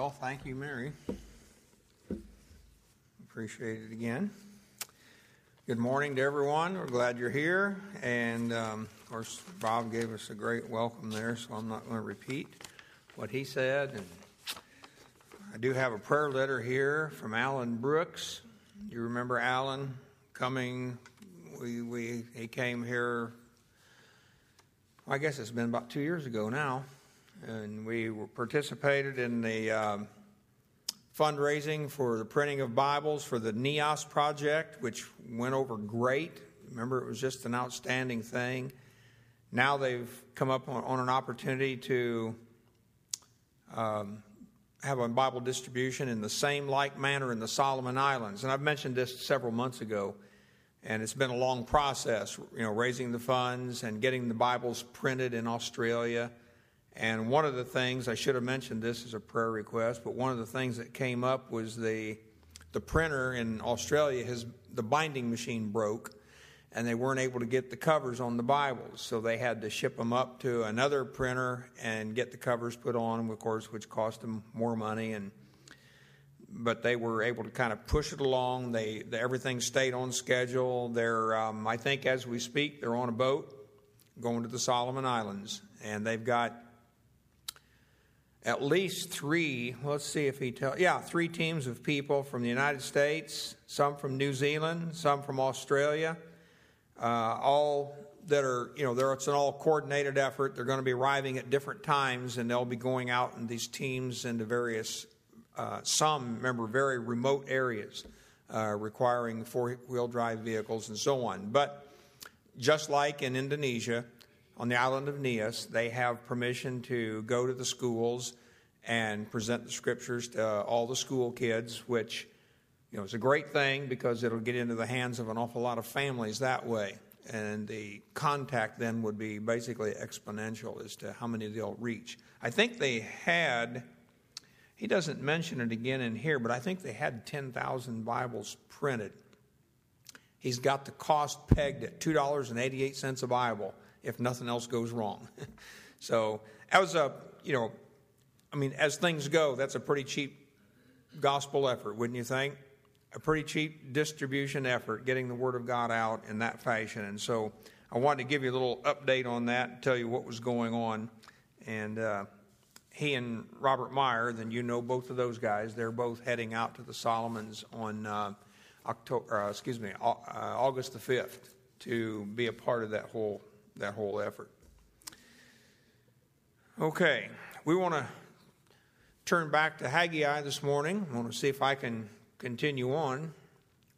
Well, thank you, Mary. Appreciate it again. Good morning to everyone. We're glad you're here. And um, of course, Bob gave us a great welcome there, so I'm not going to repeat what he said. And I do have a prayer letter here from Alan Brooks. You remember Alan coming? We, we he came here. I guess it's been about two years ago now and we participated in the um, fundraising for the printing of Bibles for the Nias project, which went over great. Remember, it was just an outstanding thing. Now they've come up on, on an opportunity to um, have a Bible distribution in the same like manner in the Solomon Islands. And I've mentioned this several months ago, and it's been a long process, you know, raising the funds and getting the Bibles printed in Australia and one of the things, I should have mentioned this as a prayer request, but one of the things that came up was the, the printer in Australia, has, the binding machine broke, and they weren't able to get the covers on the Bibles. So they had to ship them up to another printer and get the covers put on of course, which cost them more money. And but they were able to kind of push it along. They, everything stayed on schedule. They're, um, I think, as we speak, they're on a boat going to the Solomon Islands, and they've got at least three, let's see if he tells, yeah, three teams of people from the United States, some from New Zealand, some from Australia, uh, all that are, you know, it's an all coordinated effort. They're going to be arriving at different times and they'll be going out in these teams into various, uh, some, remember, very remote areas uh, requiring four wheel drive vehicles and so on. But just like in Indonesia, on the island of Nias, they have permission to go to the schools and present the scriptures to all the school kids, which you know is a great thing because it'll get into the hands of an awful lot of families that way. And the contact then would be basically exponential as to how many they'll reach. I think they had, he doesn't mention it again in here, but I think they had 10,000 Bibles printed. He's got the cost pegged at $2.88 a Bible if nothing else goes wrong. so that was a, you know, I mean, as things go, that's a pretty cheap gospel effort, wouldn't you think? A pretty cheap distribution effort, getting the Word of God out in that fashion. And so I wanted to give you a little update on that, tell you what was going on. And uh, he and Robert Meyer, then you know both of those guys. They're both heading out to the Solomons on uh, October, uh, excuse me, uh, August the fifth to be a part of that whole that whole effort. Okay, we want to turn back to Haggai this morning. I want to see if I can continue on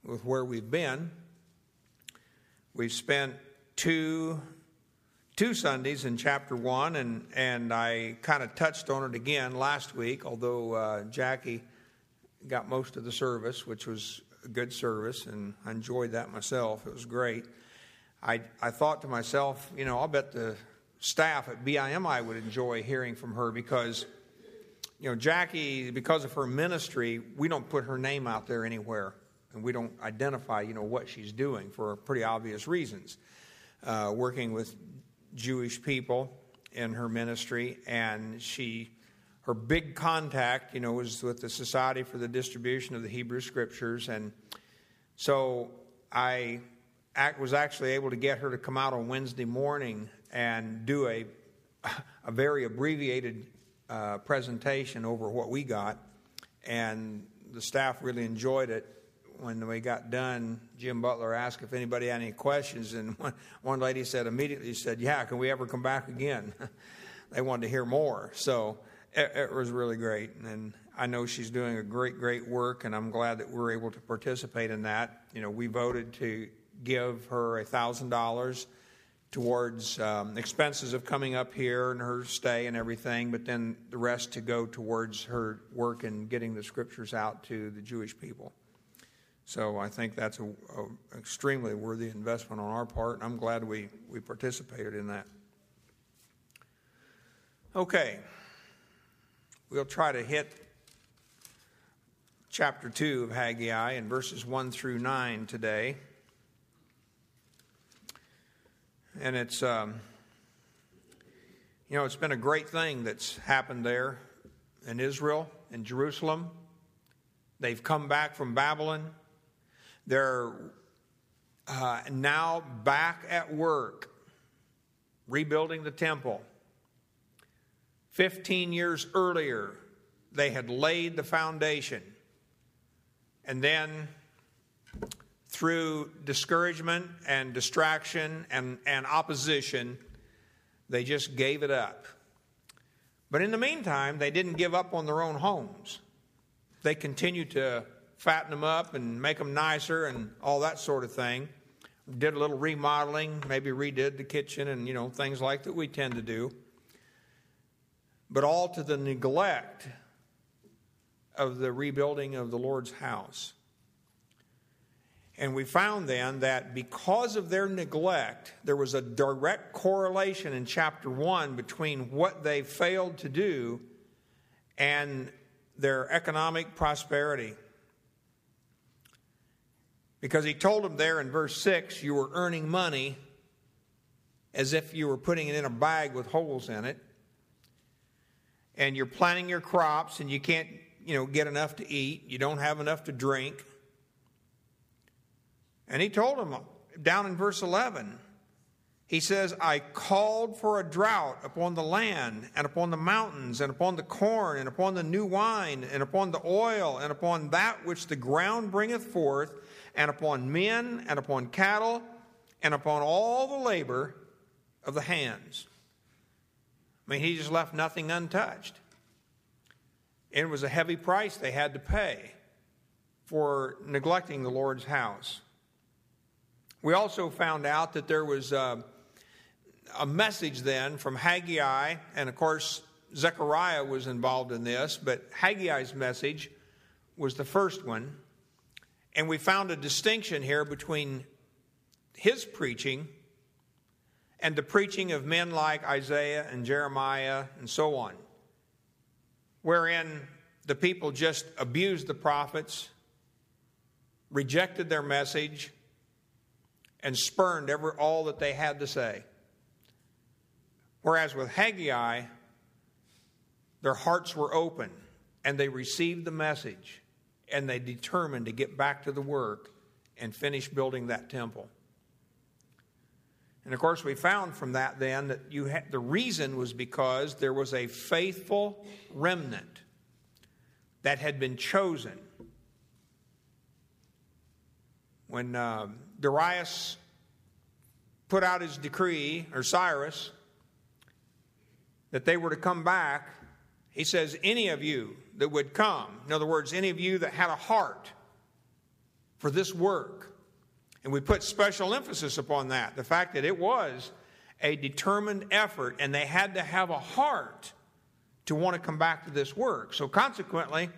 with where we've been. We've spent two two Sundays in chapter one, and and I kind of touched on it again last week. Although uh, Jackie got most of the service, which was a good service, and I enjoyed that myself. It was great. I, I thought to myself, you know, I'll bet the staff at BIMI would enjoy hearing from her because, you know, Jackie, because of her ministry, we don't put her name out there anywhere. And we don't identify, you know, what she's doing for pretty obvious reasons. Uh, working with Jewish people in her ministry, and she, her big contact, you know, was with the Society for the Distribution of the Hebrew Scriptures, and so I was actually able to get her to come out on Wednesday morning and do a, a very abbreviated uh, presentation over what we got. And the staff really enjoyed it. When we got done, Jim Butler asked if anybody had any questions, and one, one lady said immediately, said, "Yeah, can we ever come back again?" they wanted to hear more, so it, it was really great. And I know she's doing a great, great work, and I'm glad that we're able to participate in that. You know, we voted to give her $1,000 towards um, expenses of coming up here and her stay and everything, but then the rest to go towards her work and getting the scriptures out to the Jewish people. So I think that's an extremely worthy investment on our part, and I'm glad we, we participated in that. Okay, we'll try to hit chapter 2 of Haggai in verses 1 through 9 today. And it's um, you know it's been a great thing that's happened there in Israel in Jerusalem. They've come back from Babylon. They're uh, now back at work rebuilding the temple. 15 years earlier, they had laid the foundation. And then, through discouragement and distraction and, and opposition, they just gave it up. But in the meantime, they didn't give up on their own homes. They continued to fatten them up and make them nicer and all that sort of thing. Did a little remodeling, maybe redid the kitchen and you know things like that we tend to do. But all to the neglect of the rebuilding of the Lord's house. And we found then that because of their neglect, there was a direct correlation in chapter 1 between what they failed to do and their economic prosperity. Because he told them there in verse 6 you were earning money as if you were putting it in a bag with holes in it. And you're planting your crops and you can't, you know, get enough to eat. You don't have enough to drink. And he told them down in verse 11, he says, I called for a drought upon the land, and upon the mountains, and upon the corn, and upon the new wine, and upon the oil, and upon that which the ground bringeth forth, and upon men, and upon cattle, and upon all the labor of the hands. I mean, he just left nothing untouched. It was a heavy price they had to pay for neglecting the Lord's house. We also found out that there was. Uh, a message then from Haggai, and of course, Zechariah was involved in this, but Haggai's message was the first one. And we found a distinction here between his preaching and the preaching of men like Isaiah and Jeremiah and so on, wherein the people just abused the prophets, rejected their message, and spurned every, all that they had to say. Whereas with Haggai, their hearts were open and they received the message and they determined to get back to the work and finish building that temple. And of course, we found from that then that you had, the reason was because there was a faithful remnant that had been chosen. When uh, Darius put out his decree, or Cyrus, that they were to come back, he says, any of you that would come, in other words, any of you that had a heart for this work. And we put special emphasis upon that the fact that it was a determined effort and they had to have a heart to want to come back to this work. So, consequently,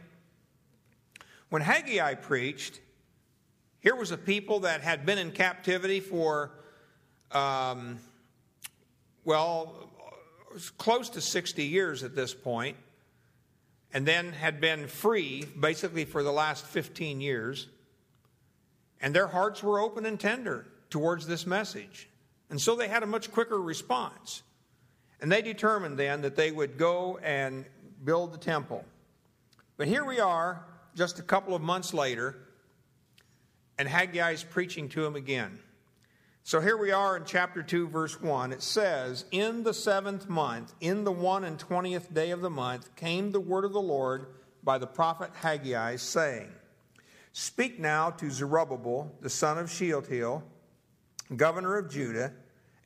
when Haggai preached, here was a people that had been in captivity for, um, well, close to 60 years at this point, and then had been free basically for the last 15 years. And their hearts were open and tender towards this message. And so they had a much quicker response. And they determined then that they would go and build the temple. But here we are, just a couple of months later, and Haggai is preaching to him again. So here we are in chapter 2, verse 1. It says, In the seventh month, in the one and twentieth day of the month, came the word of the Lord by the prophet Haggai, saying, Speak now to Zerubbabel, the son of Shealtiel, governor of Judah,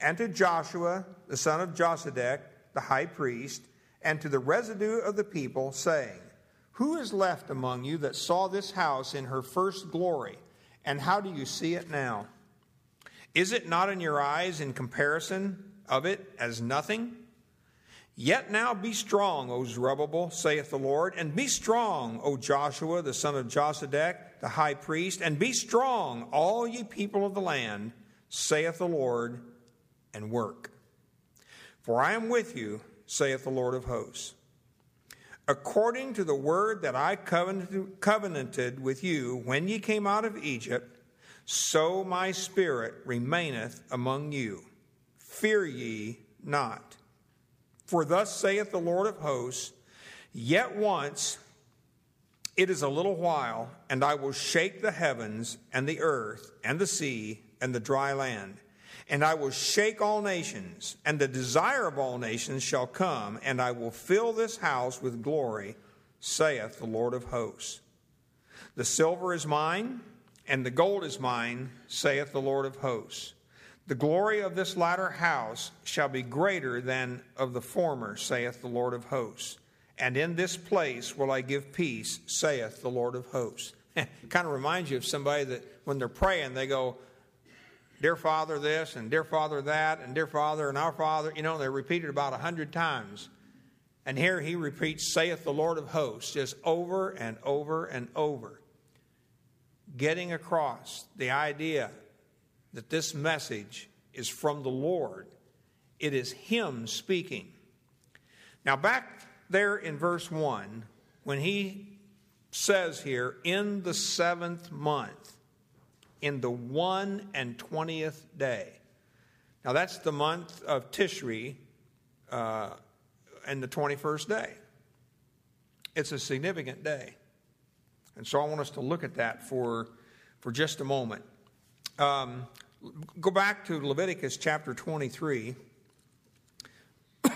and to Joshua, the son of Josedech, the high priest, and to the residue of the people, saying, Who is left among you that saw this house in her first glory, and how do you see it now? Is it not in your eyes in comparison of it as nothing? Yet now be strong, O Zerubbabel, saith the Lord, and be strong, O Joshua, the son of Josedech, the high priest, and be strong, all ye people of the land, saith the Lord, and work. For I am with you, saith the Lord of hosts. According to the word that I covenanted with you when ye came out of Egypt, so my spirit remaineth among you. Fear ye not. For thus saith the Lord of hosts Yet once, it is a little while, and I will shake the heavens and the earth and the sea and the dry land. And I will shake all nations, and the desire of all nations shall come, and I will fill this house with glory, saith the Lord of hosts. The silver is mine, and the gold is mine, saith the Lord of hosts. The glory of this latter house shall be greater than of the former, saith the Lord of hosts. And in this place will I give peace, saith the Lord of hosts. kind of reminds you of somebody that when they're praying, they go, Dear Father, this, and Dear Father, that, and Dear Father, and Our Father. You know, they repeat it about a hundred times. And here he repeats, saith the Lord of hosts, just over and over and over. Getting across the idea that this message is from the Lord. It is Him speaking. Now, back there in verse 1, when he says here, in the seventh month, in the one and twentieth day. Now, that's the month of Tishri uh, and the 21st day. It's a significant day. And so I want us to look at that for, for just a moment. Um, go back to Leviticus chapter 23.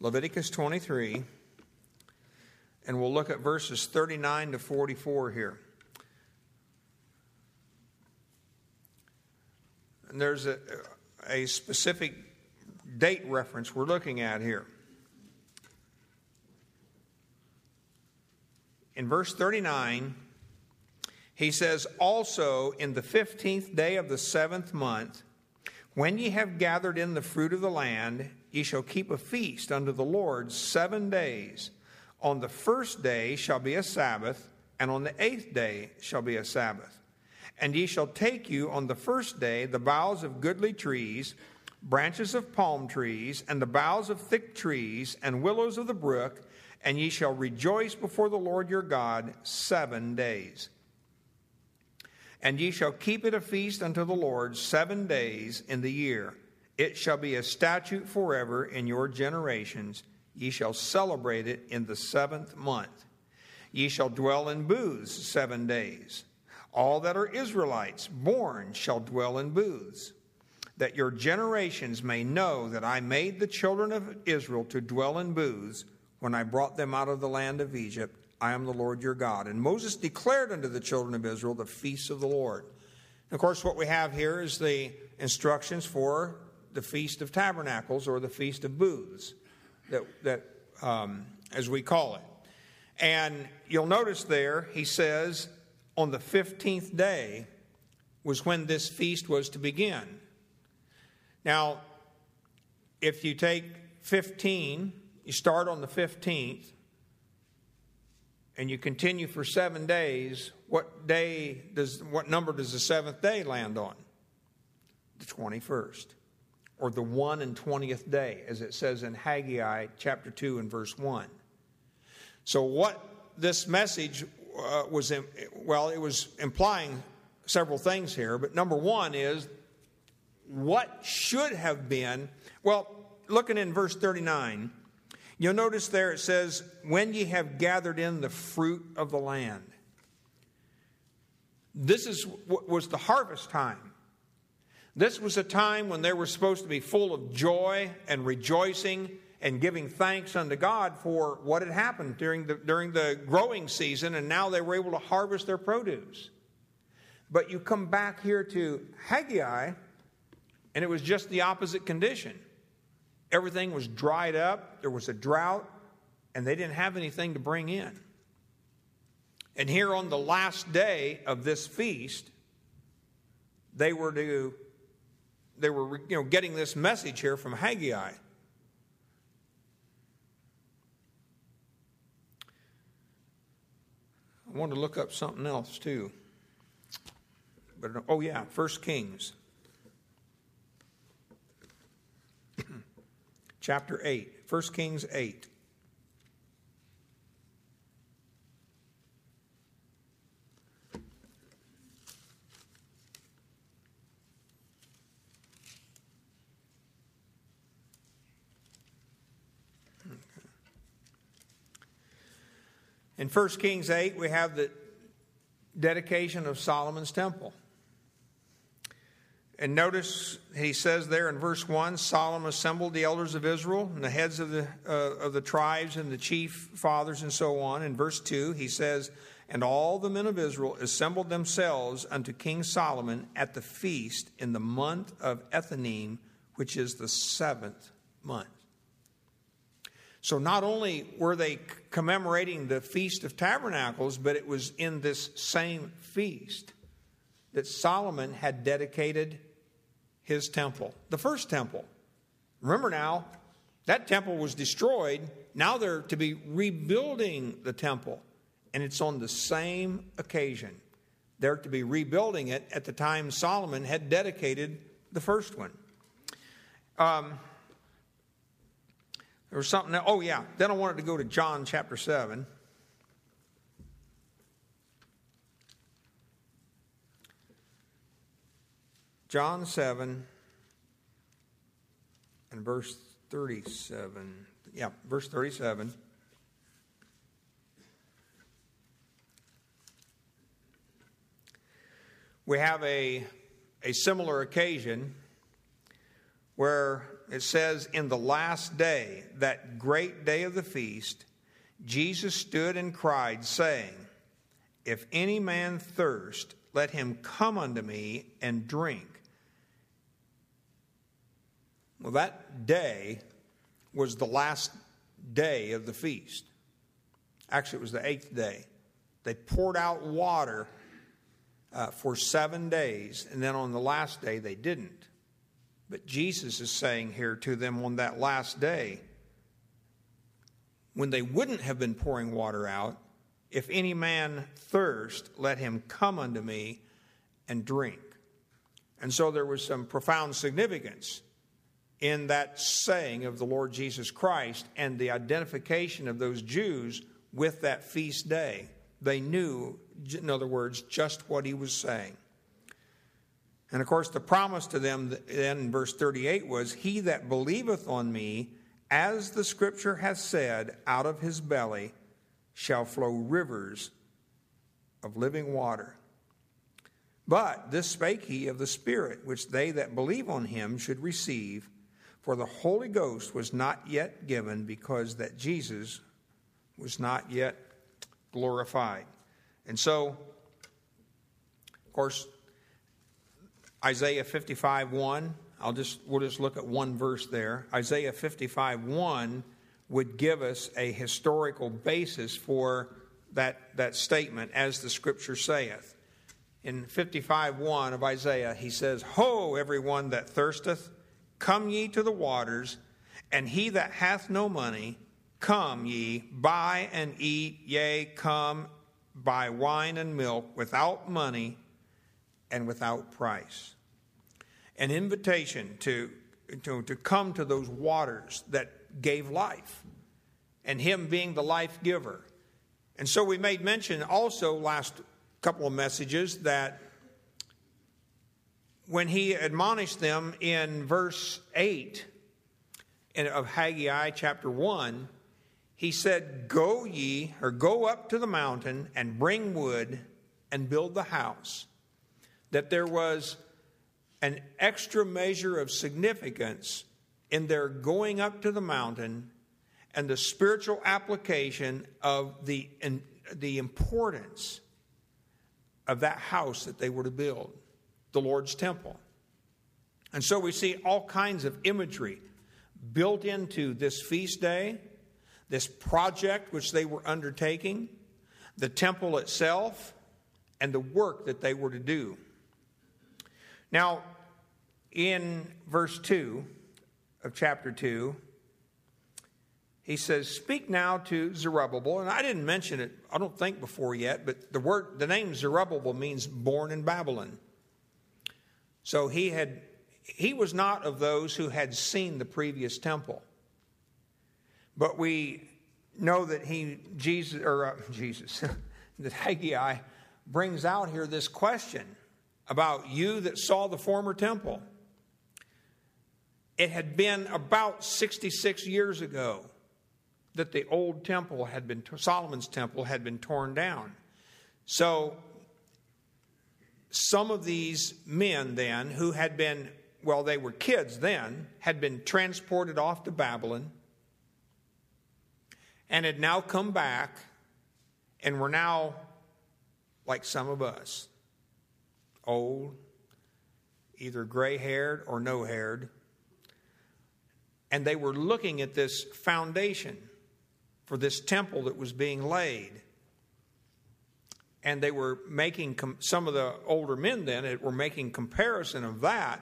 Leviticus 23, and we'll look at verses 39 to 44 here. And there's a, a specific date reference we're looking at here. In verse 39, he says, Also in the fifteenth day of the seventh month, when ye have gathered in the fruit of the land, ye shall keep a feast unto the Lord seven days. On the first day shall be a Sabbath, and on the eighth day shall be a Sabbath. And ye shall take you on the first day the boughs of goodly trees, branches of palm trees, and the boughs of thick trees, and willows of the brook, and ye shall rejoice before the Lord your God seven days. And ye shall keep it a feast unto the Lord seven days in the year. It shall be a statute forever in your generations. Ye shall celebrate it in the seventh month. Ye shall dwell in booths seven days. All that are Israelites born shall dwell in booths, that your generations may know that I made the children of Israel to dwell in booths when I brought them out of the land of Egypt I am the Lord your God. And Moses declared unto the children of Israel the feasts of the Lord. Of course, what we have here is the instructions for the Feast of Tabernacles or the Feast of Booths, that, that um, as we call it. And you'll notice there, he says, on the 15th day was when this feast was to begin. Now, if you take 15, you start on the 15th, and you continue for seven days, what day does what number does the seventh day land on? The 21st. Or the one and twentieth day, as it says in Haggai chapter 2 and verse 1. So, what this message uh, was, well, it was implying several things here, but number one is what should have been, well, looking in verse 39, You'll notice there it says, When ye have gathered in the fruit of the land. This is was the harvest time. This was a time when they were supposed to be full of joy and rejoicing and giving thanks unto God for what had happened during the, during the growing season, and now they were able to harvest their produce. But you come back here to Haggai, and it was just the opposite condition. Everything was dried up, there was a drought, and they didn't have anything to bring in. And here on the last day of this feast, they were to they were you know getting this message here from Haggai. I want to look up something else too. But oh yeah, First Kings. chapter 8, 1 Kings 8. In 1 Kings 8, we have the dedication of Solomon's temple. And notice he says there in verse 1 Solomon assembled the elders of Israel and the heads of the, uh, of the tribes and the chief fathers and so on. In verse 2, he says, And all the men of Israel assembled themselves unto King Solomon at the feast in the month of Ethanim, which is the seventh month. So not only were they commemorating the Feast of Tabernacles, but it was in this same feast that Solomon had dedicated his temple, the first temple. Remember now, that temple was destroyed. Now they're to be rebuilding the temple, and it's on the same occasion. They're to be rebuilding it at the time Solomon had dedicated the first one. Um, there was something else. Oh, yeah. Then I wanted to go to John chapter 7. John 7 and verse 37. Yeah, verse 37. We have a, a similar occasion where it says, In the last day, that great day of the feast, Jesus stood and cried, saying, If any man thirst, let him come unto me and drink. Well, that day was the last day of the feast. Actually, it was the eighth day. They poured out water uh, for seven days, and then on the last day they didn't. But Jesus is saying here to them on that last day, when they wouldn't have been pouring water out, if any man thirst, let him come unto me and drink. And so there was some profound significance in that saying of the Lord Jesus Christ and the identification of those Jews with that feast day. They knew, in other words, just what he was saying. And of course, the promise to them then in verse 38 was, He that believeth on me, as the scripture hath said, out of his belly shall flow rivers of living water. But this spake he of the Spirit, which they that believe on him should receive, for the Holy Ghost was not yet given, because that Jesus was not yet glorified. And so, of course, Isaiah 55 1. I'll just we'll just look at one verse there. Isaiah 55 1 would give us a historical basis for that, that statement, as the scripture saith. In 55 1 of Isaiah, he says, Ho, everyone that thirsteth, come ye to the waters, and he that hath no money, come ye, buy and eat, yea, come, buy wine and milk without money and without price. An invitation to, to, to come to those waters that gave life, and Him being the life giver. And so we made mention also last couple of messages that when he admonished them in verse 8 of Haggai chapter 1, he said, Go ye, or go up to the mountain and bring wood and build the house that there was an extra measure of significance in their going up to the mountain and the spiritual application of the, the importance of that house that they were to build, the Lord's temple. And so we see all kinds of imagery built into this feast day, this project which they were undertaking, the temple itself, and the work that they were to do. Now, in verse 2 of chapter 2, he says, Speak now to Zerubbabel. And I didn't mention it, I don't think before yet, but the word the name Zerubbabel means born in Babylon. So he had he was not of those who had seen the previous temple. But we know that he Jesus or uh, Jesus that Haggai brings out here this question about you that saw the former temple. It had been about 66 years ago that the old temple had been, Solomon's temple had been torn down. So some of these men then, who had been, well, they were kids then, had been transported off to Babylon and had now come back and were now like some of us old, either gray haired or no haired. And they were looking at this foundation for this temple that was being laid. And they were making, some of the older men then were making comparison of that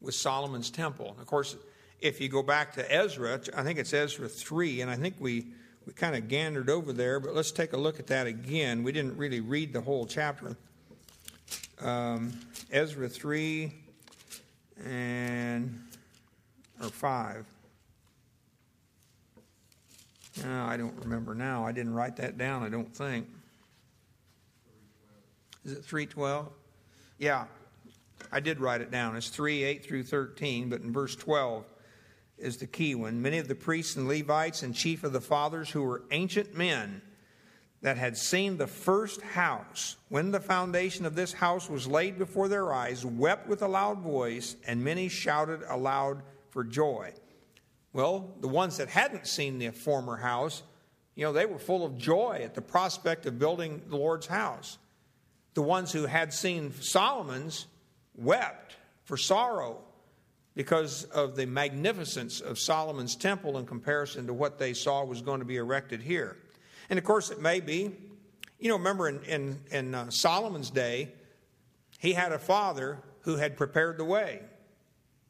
with Solomon's temple. And of course, if you go back to Ezra, I think it's Ezra 3, and I think we, we kind of gandered over there, but let's take a look at that again. We didn't really read the whole chapter. Um, Ezra 3 and, or 5. No, I don't remember now. I didn't write that down, I don't think. Is it 312? Yeah, I did write it down. It's 3 8 through 13, but in verse 12 is the key one. Many of the priests and Levites and chief of the fathers who were ancient men that had seen the first house, when the foundation of this house was laid before their eyes, wept with a loud voice, and many shouted aloud for joy. Well, the ones that hadn't seen the former house, you know, they were full of joy at the prospect of building the Lord's house. The ones who had seen Solomon's wept for sorrow because of the magnificence of Solomon's temple in comparison to what they saw was going to be erected here. And of course, it may be, you know, remember in, in, in uh, Solomon's day, he had a father who had prepared the way.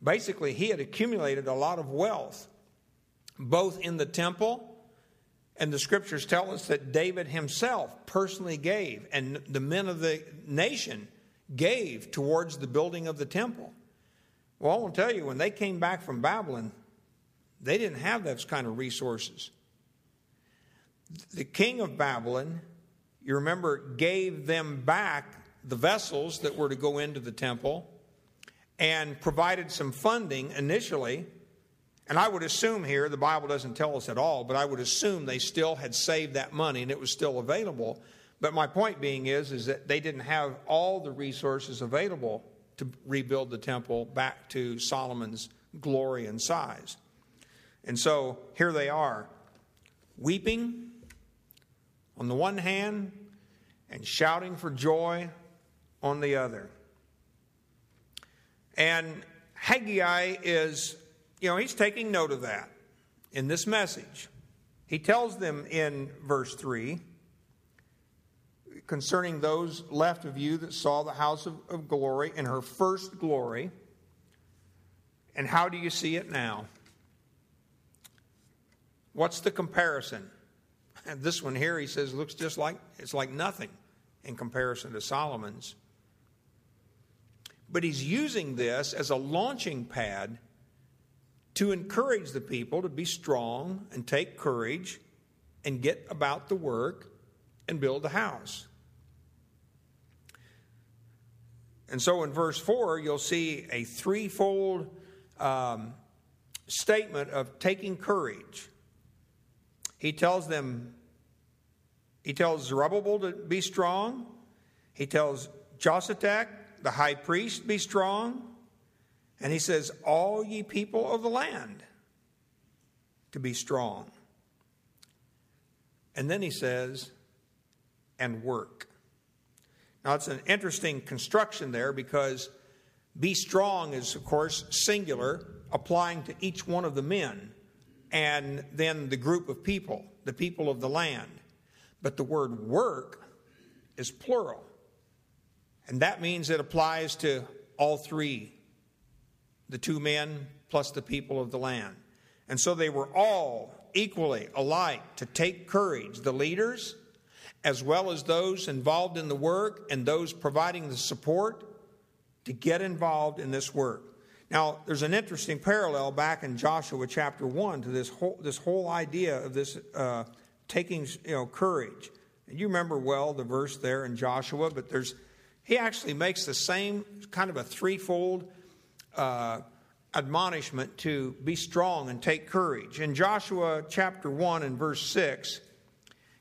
Basically, he had accumulated a lot of wealth both in the temple and the scriptures tell us that David himself personally gave, and the men of the nation gave towards the building of the temple. Well, I will tell you, when they came back from Babylon, they didn't have those kind of resources. The king of Babylon, you remember, gave them back the vessels that were to go into the temple and provided some funding initially and I would assume here, the Bible doesn't tell us at all, but I would assume they still had saved that money and it was still available. But my point being is, is that they didn't have all the resources available to rebuild the temple back to Solomon's glory and size. And so here they are, weeping on the one hand and shouting for joy on the other. And Haggai is you know, he's taking note of that in this message. He tells them in verse 3 concerning those left of you that saw the house of, of glory in her first glory. And how do you see it now? What's the comparison? And this one here, he says, looks just like it's like nothing in comparison to Solomon's. But he's using this as a launching pad to encourage the people to be strong and take courage and get about the work and build the house. And so in verse 4, you'll see a threefold um, statement of taking courage. He tells them, he tells Zerubbabel to be strong. He tells Josadak, the high priest, be strong. And he says, All ye people of the land to be strong. And then he says, and work. Now, it's an interesting construction there because be strong is, of course, singular, applying to each one of the men, and then the group of people, the people of the land. But the word work is plural. And that means it applies to all three the two men plus the people of the land. And so they were all equally alike to take courage, the leaders, as well as those involved in the work and those providing the support to get involved in this work. Now, there's an interesting parallel back in Joshua chapter 1 to this whole, this whole idea of this uh, taking you know, courage. And you remember well the verse there in Joshua, but there's he actually makes the same kind of a threefold uh, admonishment to be strong and take courage. In Joshua chapter 1 and verse 6,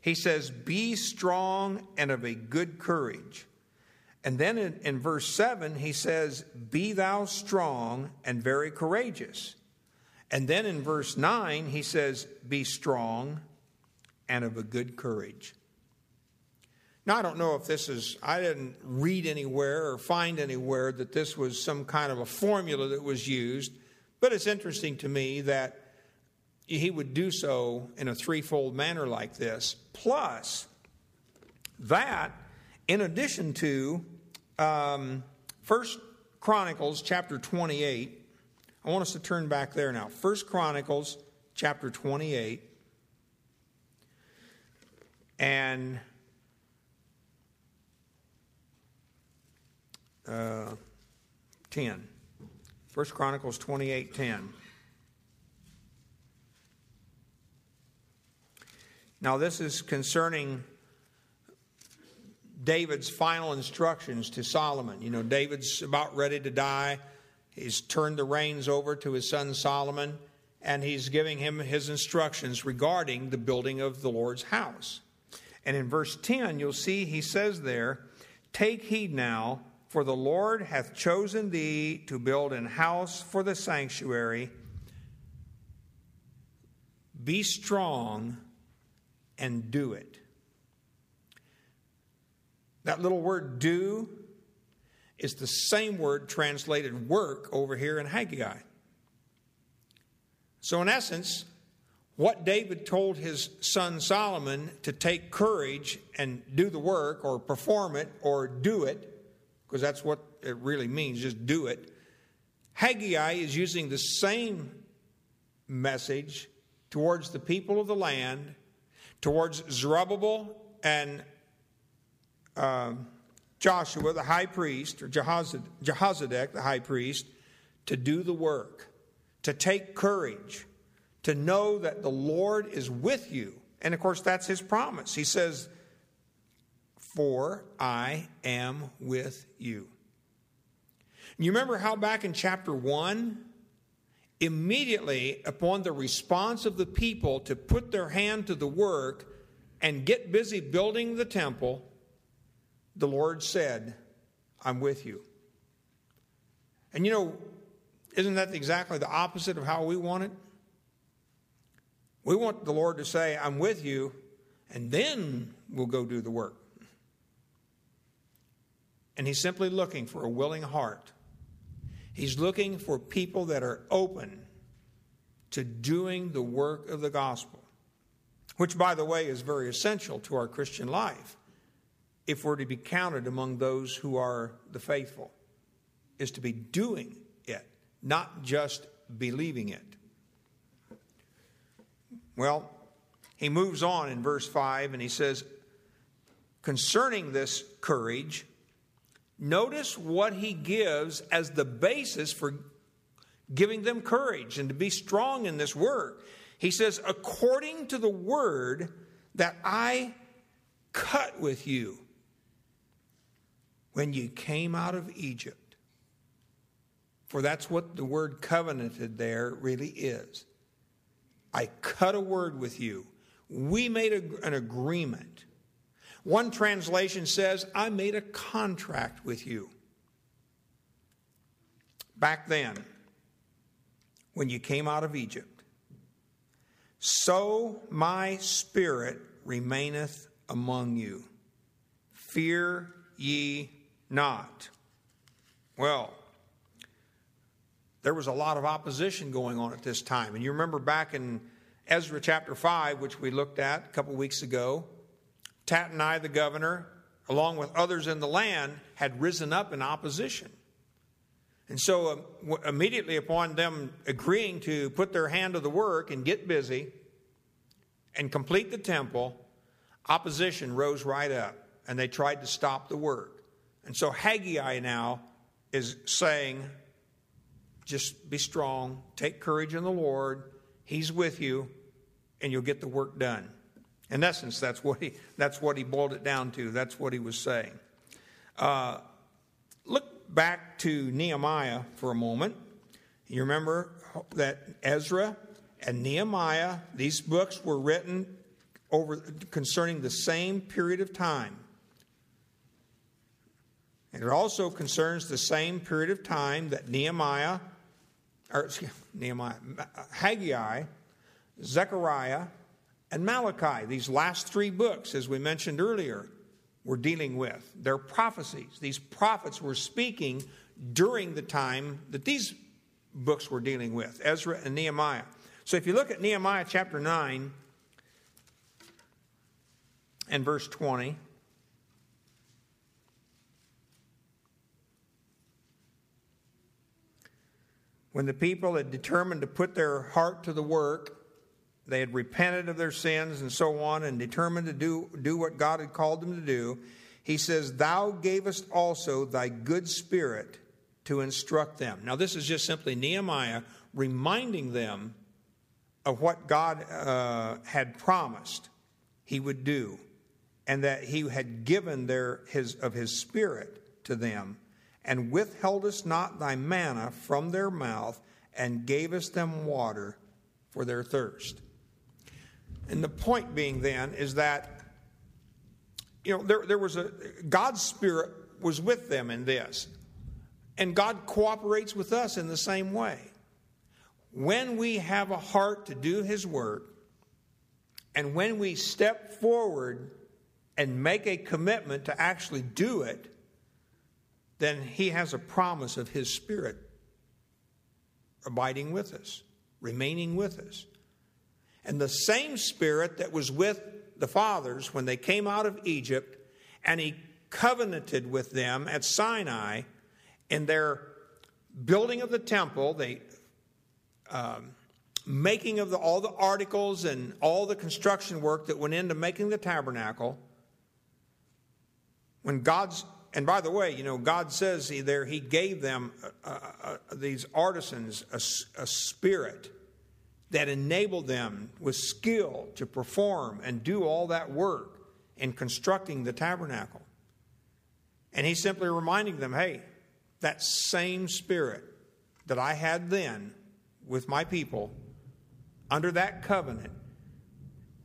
he says, Be strong and of a good courage. And then in, in, verse 7, he says, Be thou strong and very courageous. And then in verse 9, he says, Be strong and of a good courage. Now, I don't know if this is, I didn't read anywhere or find anywhere that this was some kind of a formula that was used, but it's interesting to me that he would do so in a threefold manner like this. Plus, that, in addition to um, First Chronicles chapter 28, I want us to turn back there now. First Chronicles chapter 28. And uh, 10. First Chronicles 28 10. Now, this is concerning David's final instructions to Solomon. You know, David's about ready to die. He's turned the reins over to his son Solomon, and he's giving him his instructions regarding the building of the Lord's house. And in verse 10, you'll see he says there, Take heed now for the Lord hath chosen thee to build an house for the sanctuary. Be strong and do it. That little word do is the same word translated work over here in Haggai. So, in essence, what David told his son Solomon to take courage and do the work or perform it or do it because that's what it really means just do it. Haggai is using the same message towards the people of the land, towards Zerubbabel and uh, Joshua, the high priest, or Jehozadak, the high priest, to do the work, to take courage, to know that the Lord is with you. And of course, that's his promise. He says, for I am with you. You remember how back in chapter 1, immediately upon the response of the people to put their hand to the work and get busy building the temple, the Lord said, I'm with you. And you know, isn't that exactly the opposite of how we want it? We want the Lord to say, I'm with you, and then we'll go do the work. And he's simply looking for a willing heart. He's looking for people that are open to doing the work of the gospel, which, by the way, is very essential to our Christian life if we're to be counted among those who are the faithful, is to be doing it, not just believing it. Well, he moves on in verse 5 and he says, concerning this courage, Notice what he gives as the basis for giving them courage and to be strong in this work. He says, according to the word that I cut with you when you came out of Egypt. For that's what the word covenanted there really is. I cut a word with you. We made a, an agreement. One translation says, I made a contract with you. Back then, when you came out of Egypt, so my spirit remaineth among you. Fear ye not. Well, there was a lot of opposition going on at this time. And you remember back in Ezra chapter 5, which we looked at a couple weeks ago, Tattenai, the governor, along with others in the land, had risen up in opposition. And so, uh, immediately upon them agreeing to put their hand to the work and get busy and complete the temple, opposition rose right up and they tried to stop the work. And so, Haggai now is saying, just be strong, take courage in the Lord, He's with you, and you'll get the work done. In essence, that's what he, that's what he boiled it down to. That's what he was saying. Uh, look back to Nehemiah for a moment. You remember that Ezra and Nehemiah, these books were written over concerning the same period of time. And it also concerns the same period of time that Nehemiah, or excuse, Nehemiah, uh, Haggai, Zechariah, and Malachi, these last three books, as we mentioned earlier, were dealing with. They're prophecies. These prophets were speaking during the time that these books were dealing with Ezra and Nehemiah. So if you look at Nehemiah chapter 9 and verse 20, when the people had determined to put their heart to the work, they had repented of their sins and so on, and determined to do, do what God had called them to do. He says, Thou gavest also thy good spirit to instruct them. Now, this is just simply Nehemiah reminding them of what God uh, had promised he would do, and that he had given their, his, of his spirit to them, and withheldest not thy manna from their mouth, and gavest them water for their thirst. And the point being then is that, you know, there, there was a, God's Spirit was with them in this. And God cooperates with us in the same way. When we have a heart to do His work, and when we step forward and make a commitment to actually do it, then He has a promise of His Spirit abiding with us, remaining with us. And the same Spirit that was with the fathers when they came out of Egypt, and He covenanted with them at Sinai in their building of the temple, the um, making of the, all the articles and all the construction work that went into making the tabernacle, when God's and by the way, you know, God says he, there He gave them uh, uh, uh, these artisans a, a spirit that enabled them with skill to perform and do all that work in constructing the tabernacle. And He's simply reminding them, hey, that same spirit that I had then with my people under that covenant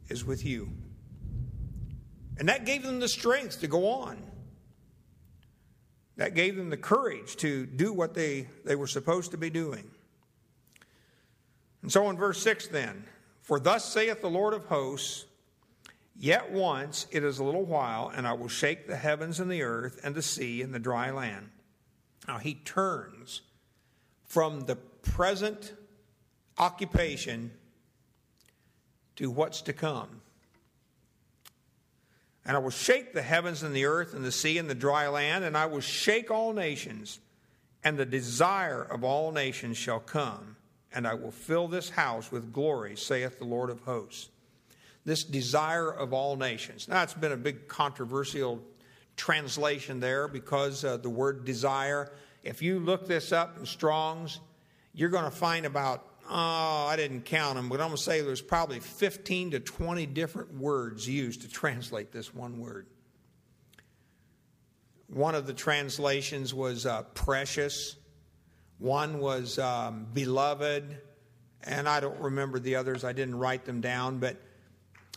is with you. And that gave them the strength to go on. That gave them the courage to do what they, they were supposed to be doing. And so in verse 6 then, for thus saith the Lord of hosts, Yet once it is a little while, and I will shake the heavens and the earth and the sea and the dry land. Now he turns from the present occupation to what's to come. And I will shake the heavens and the earth and the sea and the dry land, and I will shake all nations, and the desire of all nations shall come, and I will fill this house with glory, saith the Lord of hosts. This desire of all nations. Now, it's been a big controversial translation there because uh, the word desire, if you look this up in Strong's, you're going to find about, oh, I didn't count them, but I'm going to say there's probably 15 to 20 different words used to translate this one word. One of the translations was uh, precious, one was um, beloved, and I don't remember the others. I didn't write them down, but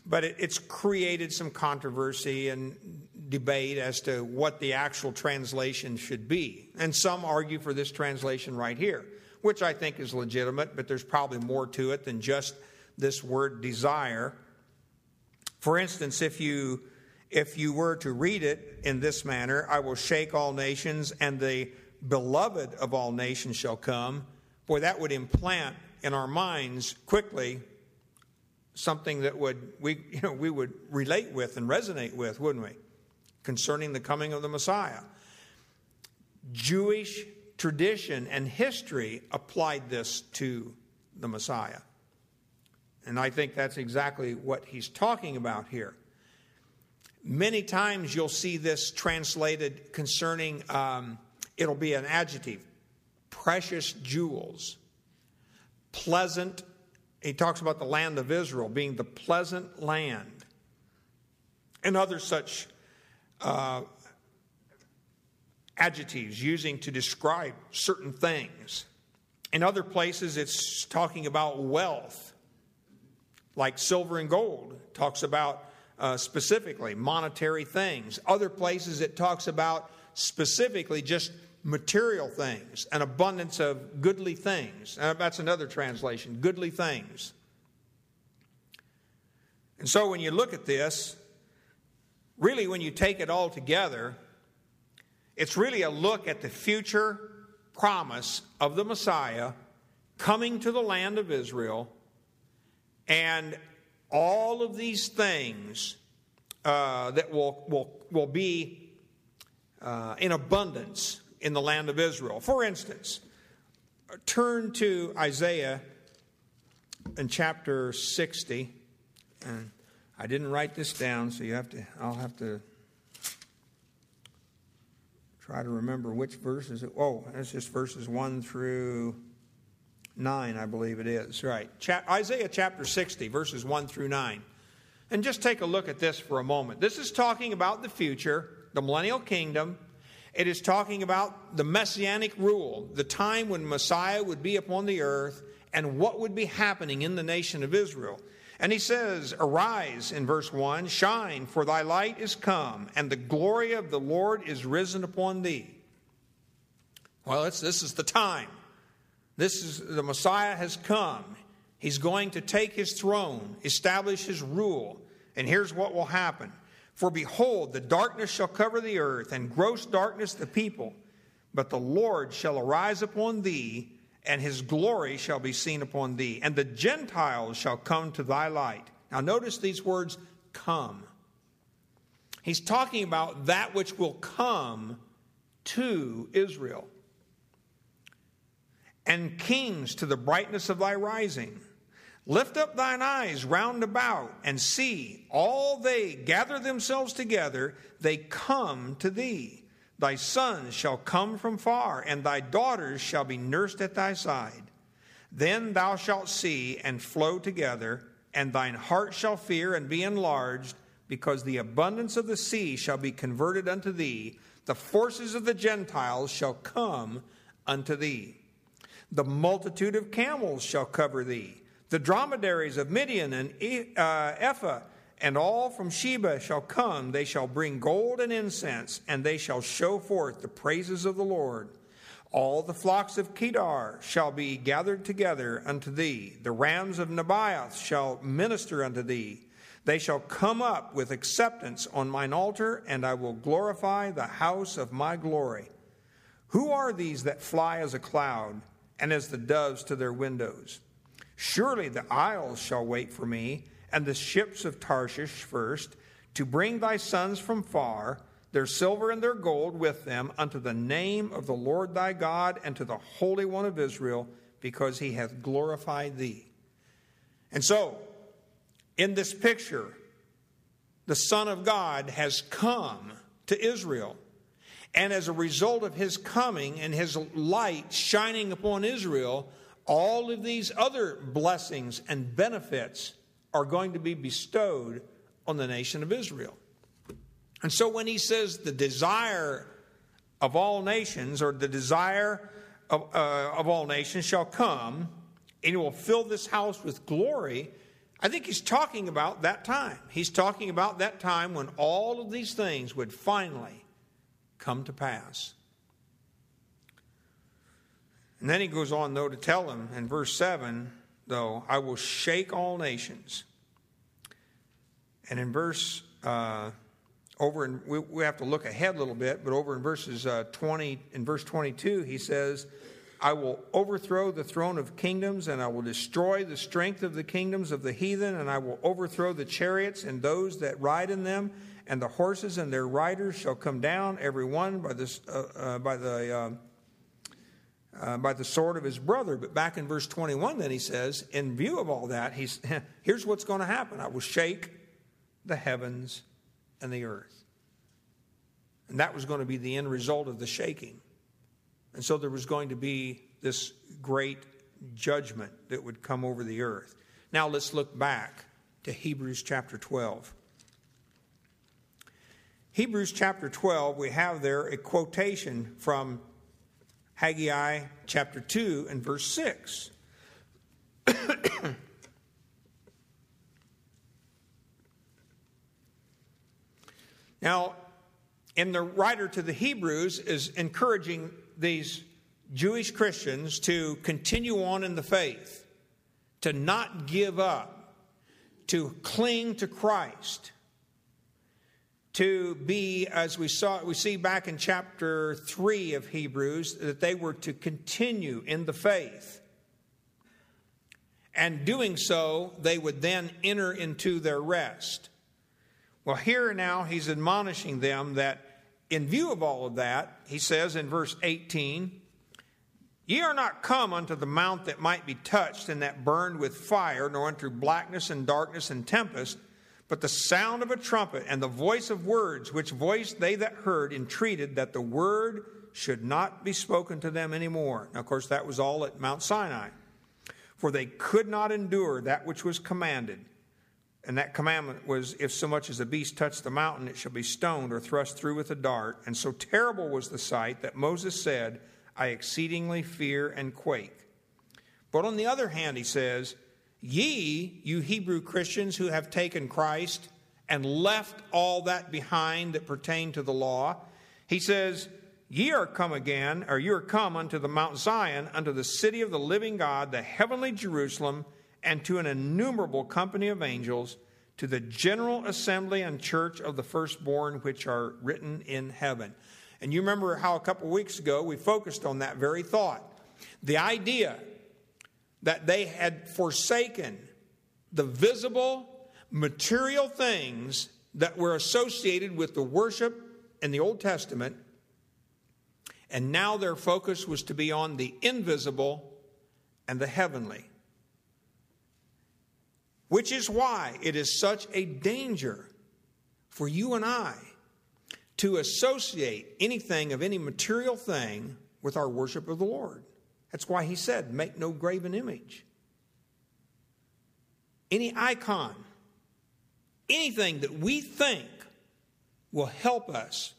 but it, it's created some controversy and debate as to what the actual translation should be. And some argue for this translation right here, which I think is legitimate, but there's probably more to it than just this word desire. For instance, if you if you were to read it in this manner, I will shake all nations and the beloved of all nations shall come, boy, that would implant in our minds quickly something that would we you know we would relate with and resonate with, wouldn't we? Concerning the coming of the Messiah. Jewish tradition and history applied this to the Messiah. And I think that's exactly what he's talking about here. Many times you'll see this translated concerning, um, it'll be an adjective, precious jewels, pleasant he talks about the land of Israel being the pleasant land and other such uh, adjectives using to describe certain things. In other places, it's talking about wealth, like silver and gold, talks about uh, specifically monetary things. Other places, it talks about specifically just material things, an abundance of goodly things. Uh, that's another translation goodly things. And so when you look at this, really, when you take it all together, it's really a look at the future promise of the Messiah coming to the land of Israel and all of these things uh, that will, will, will be uh, in abundance in the land of Israel. For instance, turn to Isaiah in chapter 60. And I didn't write this down, so you have to, I'll have to try to remember which verses. It, oh, it's just verses 1 through 9, I believe it is. Right. Cha- Isaiah chapter 60, verses 1 through 9. And just take a look at this for a moment. This is talking about the future, the millennial kingdom. It is talking about the messianic rule, the time when Messiah would be upon the earth, and what would be happening in the nation of Israel. And he says, Arise in verse 1, shine, for thy light is come, and the glory of the Lord is risen upon thee. Well, this is the time. This is the Messiah has come. He's going to take his throne, establish his rule. And here's what will happen For behold, the darkness shall cover the earth, and gross darkness the people. But the Lord shall arise upon thee, and his glory shall be seen upon thee. And the Gentiles shall come to thy light. Now, notice these words come. He's talking about that which will come to Israel. And kings to the brightness of thy rising. Lift up thine eyes round about and see, all they gather themselves together, they come to thee. Thy sons shall come from far, and thy daughters shall be nursed at thy side. Then thou shalt see and flow together, and thine heart shall fear and be enlarged, because the abundance of the sea shall be converted unto thee. The forces of the Gentiles shall come unto thee. The multitude of camels shall cover thee the dromedaries of Midian and uh, Ephah and all from Sheba shall come. They shall bring gold and incense, and they shall show forth the praises of the Lord. All the flocks of Kedar shall be gathered together unto thee. The rams of Nebaioth shall minister unto thee. They shall come up with acceptance on mine altar, and I will glorify the house of my glory. Who are these that fly as a cloud, and as the doves to their windows? Surely the isles shall wait for me, and the ships of Tarshish first, to bring thy sons from far, their silver and their gold with them, unto the name of the Lord thy God, and to the Holy One of Israel, because he hath glorified thee. And so, in this picture, the Son of God has come to Israel. And as a result of his coming and his light shining upon Israel, all of these other blessings and benefits are going to be bestowed on the nation of Israel. And so when he says the desire of all nations, or the desire of, uh, of all nations shall come, and it will fill this house with glory, I think he's talking about that time. He's talking about that time when all of these things would finally come to pass. And then he goes on, though, to tell them in verse 7, though, I will shake all nations. And in verse, uh, over in, we, we, have to look ahead a little bit, but over in verses uh, 20, in verse 22, he says, I will overthrow the throne of kingdoms, and I will destroy the strength of the kingdoms of the heathen, and I will overthrow the chariots and those that ride in them, and the horses and their riders shall come down, every one by, uh, uh by the uh, by the sword of his brother. But back in verse 21, then he says, in view of all that, he's, here's what's going to happen I will shake the heavens and the earth. And that was going to be the end result of the shaking. And so there was going to be this great judgment that would come over the earth. Now let's look back to Hebrews chapter 12. Hebrews chapter 12, we have there a quotation from Haggai chapter 2 and verse 6. now, and the writer to the Hebrews is encouraging these Jewish Christians to continue on in the faith, to not give up, to cling to Christ, to be, as we saw, we see back in chapter 3 of Hebrews, that they were to continue in the faith. And doing so, they would then enter into their rest. Well, here now he's admonishing them that in view of all of that, he says in verse 18, Ye are not come unto the mount that might be touched and that burned with fire, nor unto blackness and darkness and tempest, but the sound of a trumpet and the voice of words, which voice they that heard entreated that the word should not be spoken to them any more. Now, of course, that was all at Mount Sinai. For they could not endure that which was commanded. And that commandment was if so much as a beast touch the mountain, it shall be stoned or thrust through with a dart. And so terrible was the sight that Moses said, I exceedingly fear and quake. But on the other hand, he says, Ye, you Hebrew Christians who have taken Christ and left all that behind that pertained to the law, he says, Ye are come again, or you are come unto the Mount Zion, unto the city of the living God, the heavenly Jerusalem and to an innumerable company of angels, to the general assembly and church of the firstborn which are written in heaven. And you remember how a couple weeks ago we focused on that very thought. The idea that they had forsaken the visible, material things that were associated with the worship in the Old Testament, and now their focus was to be on the invisible and the heavenly. Which is why it is such a danger for you and I to associate anything of any material thing with our worship of the Lord. That's why he said, Make no graven image. Any icon, anything that we think will help us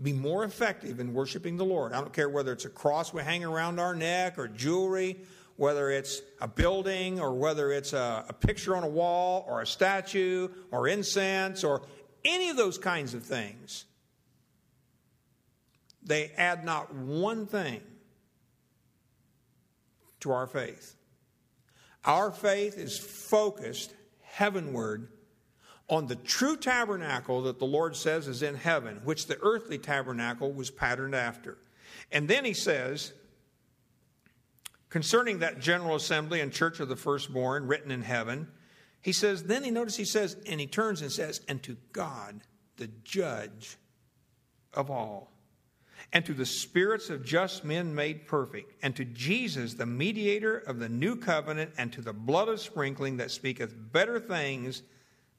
be more effective in worshiping the Lord. I don't care whether it's a cross we hang around our neck or jewelry whether it's a building or whether it's a, a, picture on a wall or a statue or incense or any of those kinds of things, they add not one thing to our faith. Our faith is focused heavenward on the true tabernacle that the Lord says is in heaven, which the earthly tabernacle was patterned after. And then he says, concerning that general assembly and church of the firstborn written in heaven, he says, then he notice he says, and he turns and says, and to God, the judge of all, and to the spirits of just men made perfect, and to Jesus, the mediator of the new covenant, and to the blood of sprinkling that speaketh better things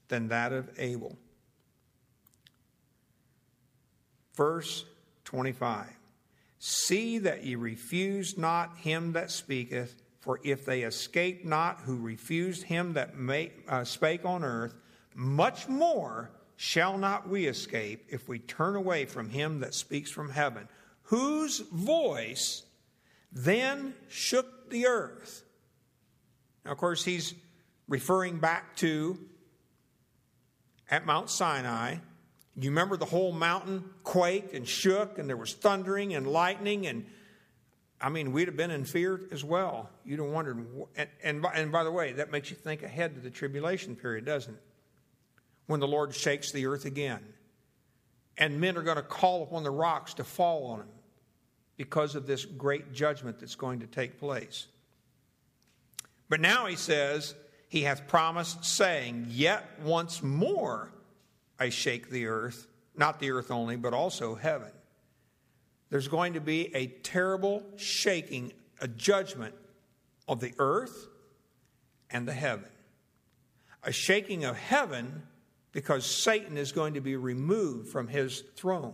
than that of Abel. Verse 25. See that ye refuse not him that speaketh, for if they escape not who refused him that uh, spake on earth, much more shall not we escape if we turn away from him that speaks from heaven, whose voice then shook the earth. Now, of course, he's referring back to at Mount Sinai you remember the whole mountain quaked and shook, and there was thundering and lightning, and I mean, we'd have been in fear as well. You'd have wondered. And, and, and by the way, that makes you think ahead to the tribulation period, doesn't it? When the Lord shakes the earth again, and men are going to call upon the rocks to fall on them because of this great judgment that's going to take place. But now he says, He hath promised, saying, Yet once more I shake the earth, not the earth only, but also heaven. There's going to be a terrible shaking, a judgment of the earth and the heaven. A shaking of heaven because Satan is going to be removed from his throne.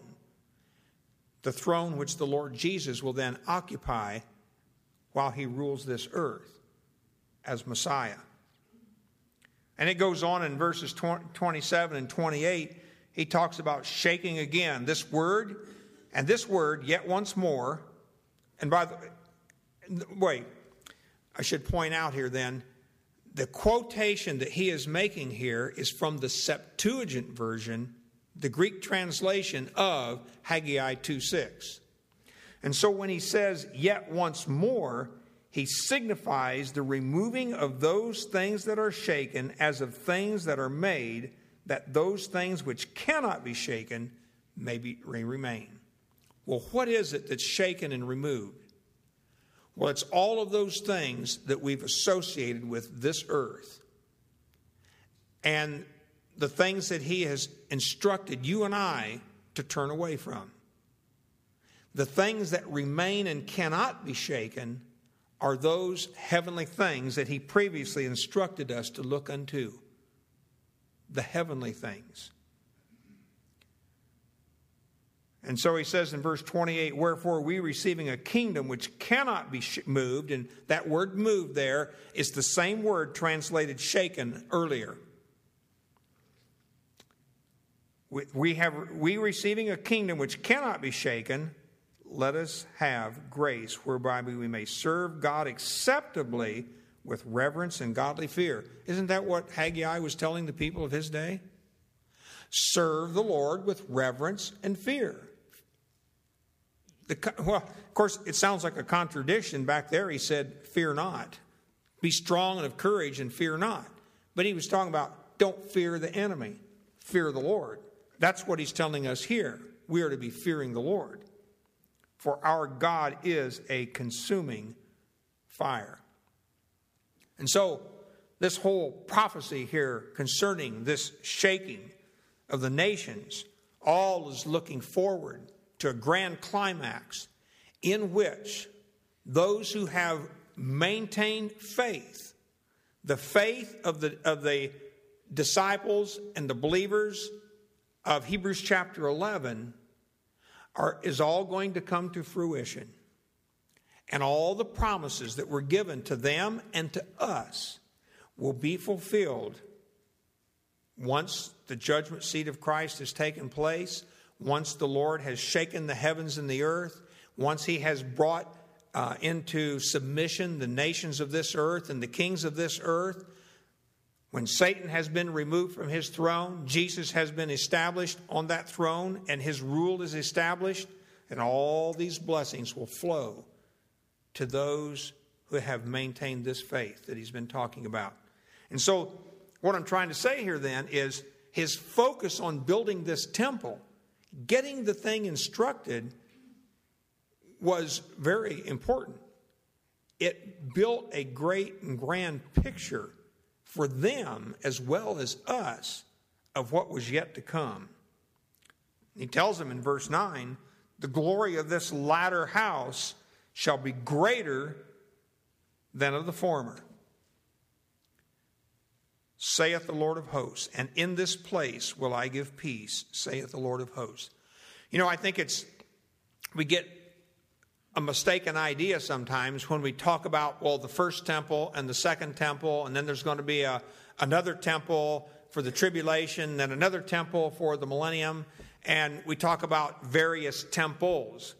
The throne which the Lord Jesus will then occupy while he rules this earth as Messiah. And it goes on in verses 27 and 28. He talks about shaking again. This word, and this word, yet once more, And by the wait, I should point out here then the quotation that he is making here is from the Septuagint version, the Greek translation of Haggai 2:6. And so when he says yet once more, he signifies the removing of those things that are shaken as of things that are made, that those things which cannot be shaken may, be, may remain. Well, what is it that's shaken and removed? Well, it's all of those things that we've associated with this earth and the things that He has instructed you and I to turn away from. The things that remain and cannot be shaken are those heavenly things that He previously instructed us to look unto. The heavenly things. And so he says in verse 28 Wherefore we receiving a kingdom which cannot be moved, and that word moved there is the same word translated shaken earlier. We, have, we receiving a kingdom which cannot be shaken, let us have grace whereby we may serve God acceptably with reverence and godly fear. Isn't that what Haggai was telling the people of his day? Serve the Lord with reverence and fear. The, well, of course, it sounds like a contradiction. Back there, he said, Fear not. Be strong and of courage and fear not. But he was talking about don't fear the enemy, fear the Lord. That's what he's telling us here. We are to be fearing the Lord. For our God is a consuming fire. And so, this whole prophecy here concerning this shaking of the nations all is looking forward to a grand climax in which those who have maintained faith, the faith of the, of the disciples and the believers of Hebrews chapter 11, are, is all going to come to fruition. And all the promises that were given to them and to us will be fulfilled once the judgment seat of Christ has taken place once the Lord has shaken the heavens and the earth, once he has brought uh, into submission the nations of this earth and the kings of this earth, when Satan has been removed from his throne, Jesus has been established on that throne, and his rule is established, and all these blessings will flow to those who have maintained this faith that he's been talking about. And so, what I'm trying to say here then is his focus on building this temple getting the thing instructed was very important. It built a great and grand picture for them as well as us of what was yet to come. He tells them in verse 9 the glory of this latter house shall be greater than of the former saith the Lord of hosts, and in this place will I give peace, saith the Lord of hosts. You know, I think it's, we get a mistaken idea sometimes when we talk about, well, the first temple and the second temple, and then there's going to be a, another temple for the tribulation, then another temple for the millennium, and we talk about various temples.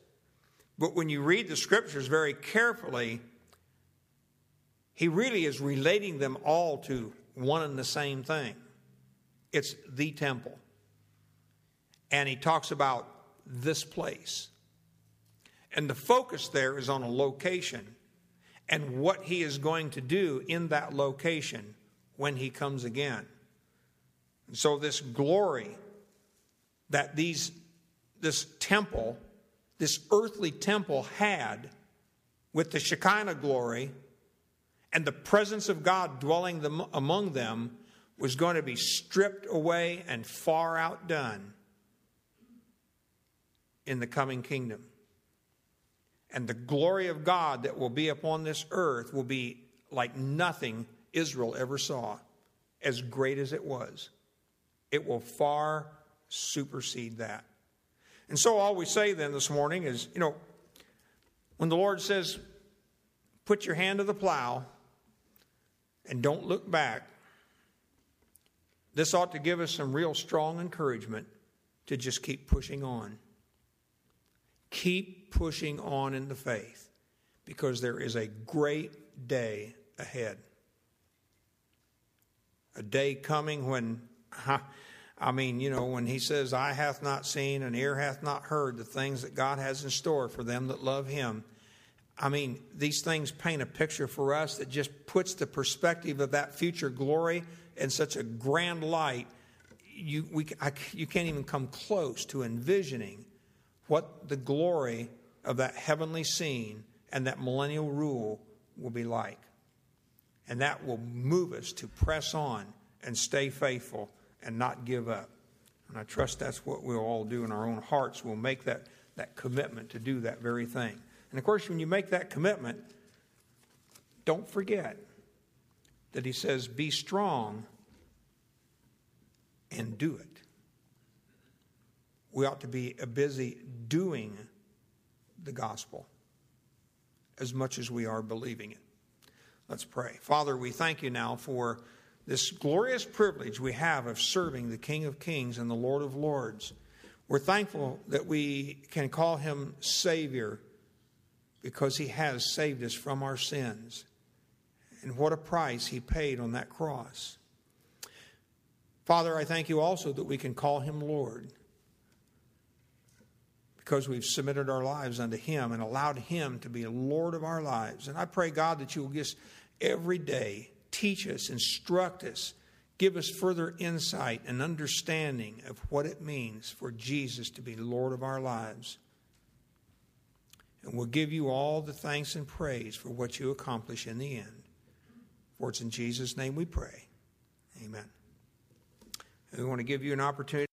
But when you read the scriptures very carefully, he really is relating them all to one and the same thing. It's the temple. And he talks about this place. And the focus there is on a location and what he is going to do in that location when he comes again. And so, this glory that these, this temple, this earthly temple had with the Shekinah glory and the presence of God dwelling them, among them was going to be stripped away and far outdone in the coming kingdom. And the glory of God that will be upon this earth will be like nothing Israel ever saw, as great as it was. It will far supersede that. And so, all we say then this morning is you know, when the Lord says, put your hand to the plow, and don't look back. This ought to give us some real strong encouragement to just keep pushing on. Keep pushing on in the faith. because there is a great day ahead. A day coming when, I mean, you know, when he says, Eye hath not seen and ear hath not heard the things that God has in store for them that love him. I mean, these things paint a picture for us that just puts the perspective of that future glory in such a grand light. You, we, I, you can't even come close to envisioning what the glory of that heavenly scene and that millennial rule will be like. And that will move us to press on and stay faithful and not give up. And I trust that's what we'll all do in our own hearts. We'll make that, that commitment to do that very thing. And of course, when you make that commitment, don't forget that he says, Be strong and do it. We ought to be busy doing the gospel as much as we are believing it. Let's pray. Father, we thank you now for this glorious privilege we have of serving the King of Kings and the Lord of Lords. We're thankful that we can call him Savior because he has saved us from our sins. And what a price he paid on that cross. Father, I thank you also that we can call him Lord because we've submitted our lives unto him and allowed him to be Lord of our lives. And I pray, God, that you will just every day teach us, instruct us, give us further insight and understanding of what it means for Jesus to be Lord of our lives. And we'll give you all the thanks and praise for what you accomplish in the end. For it's in Jesus' name we pray. Amen. And we want to give you an opportunity.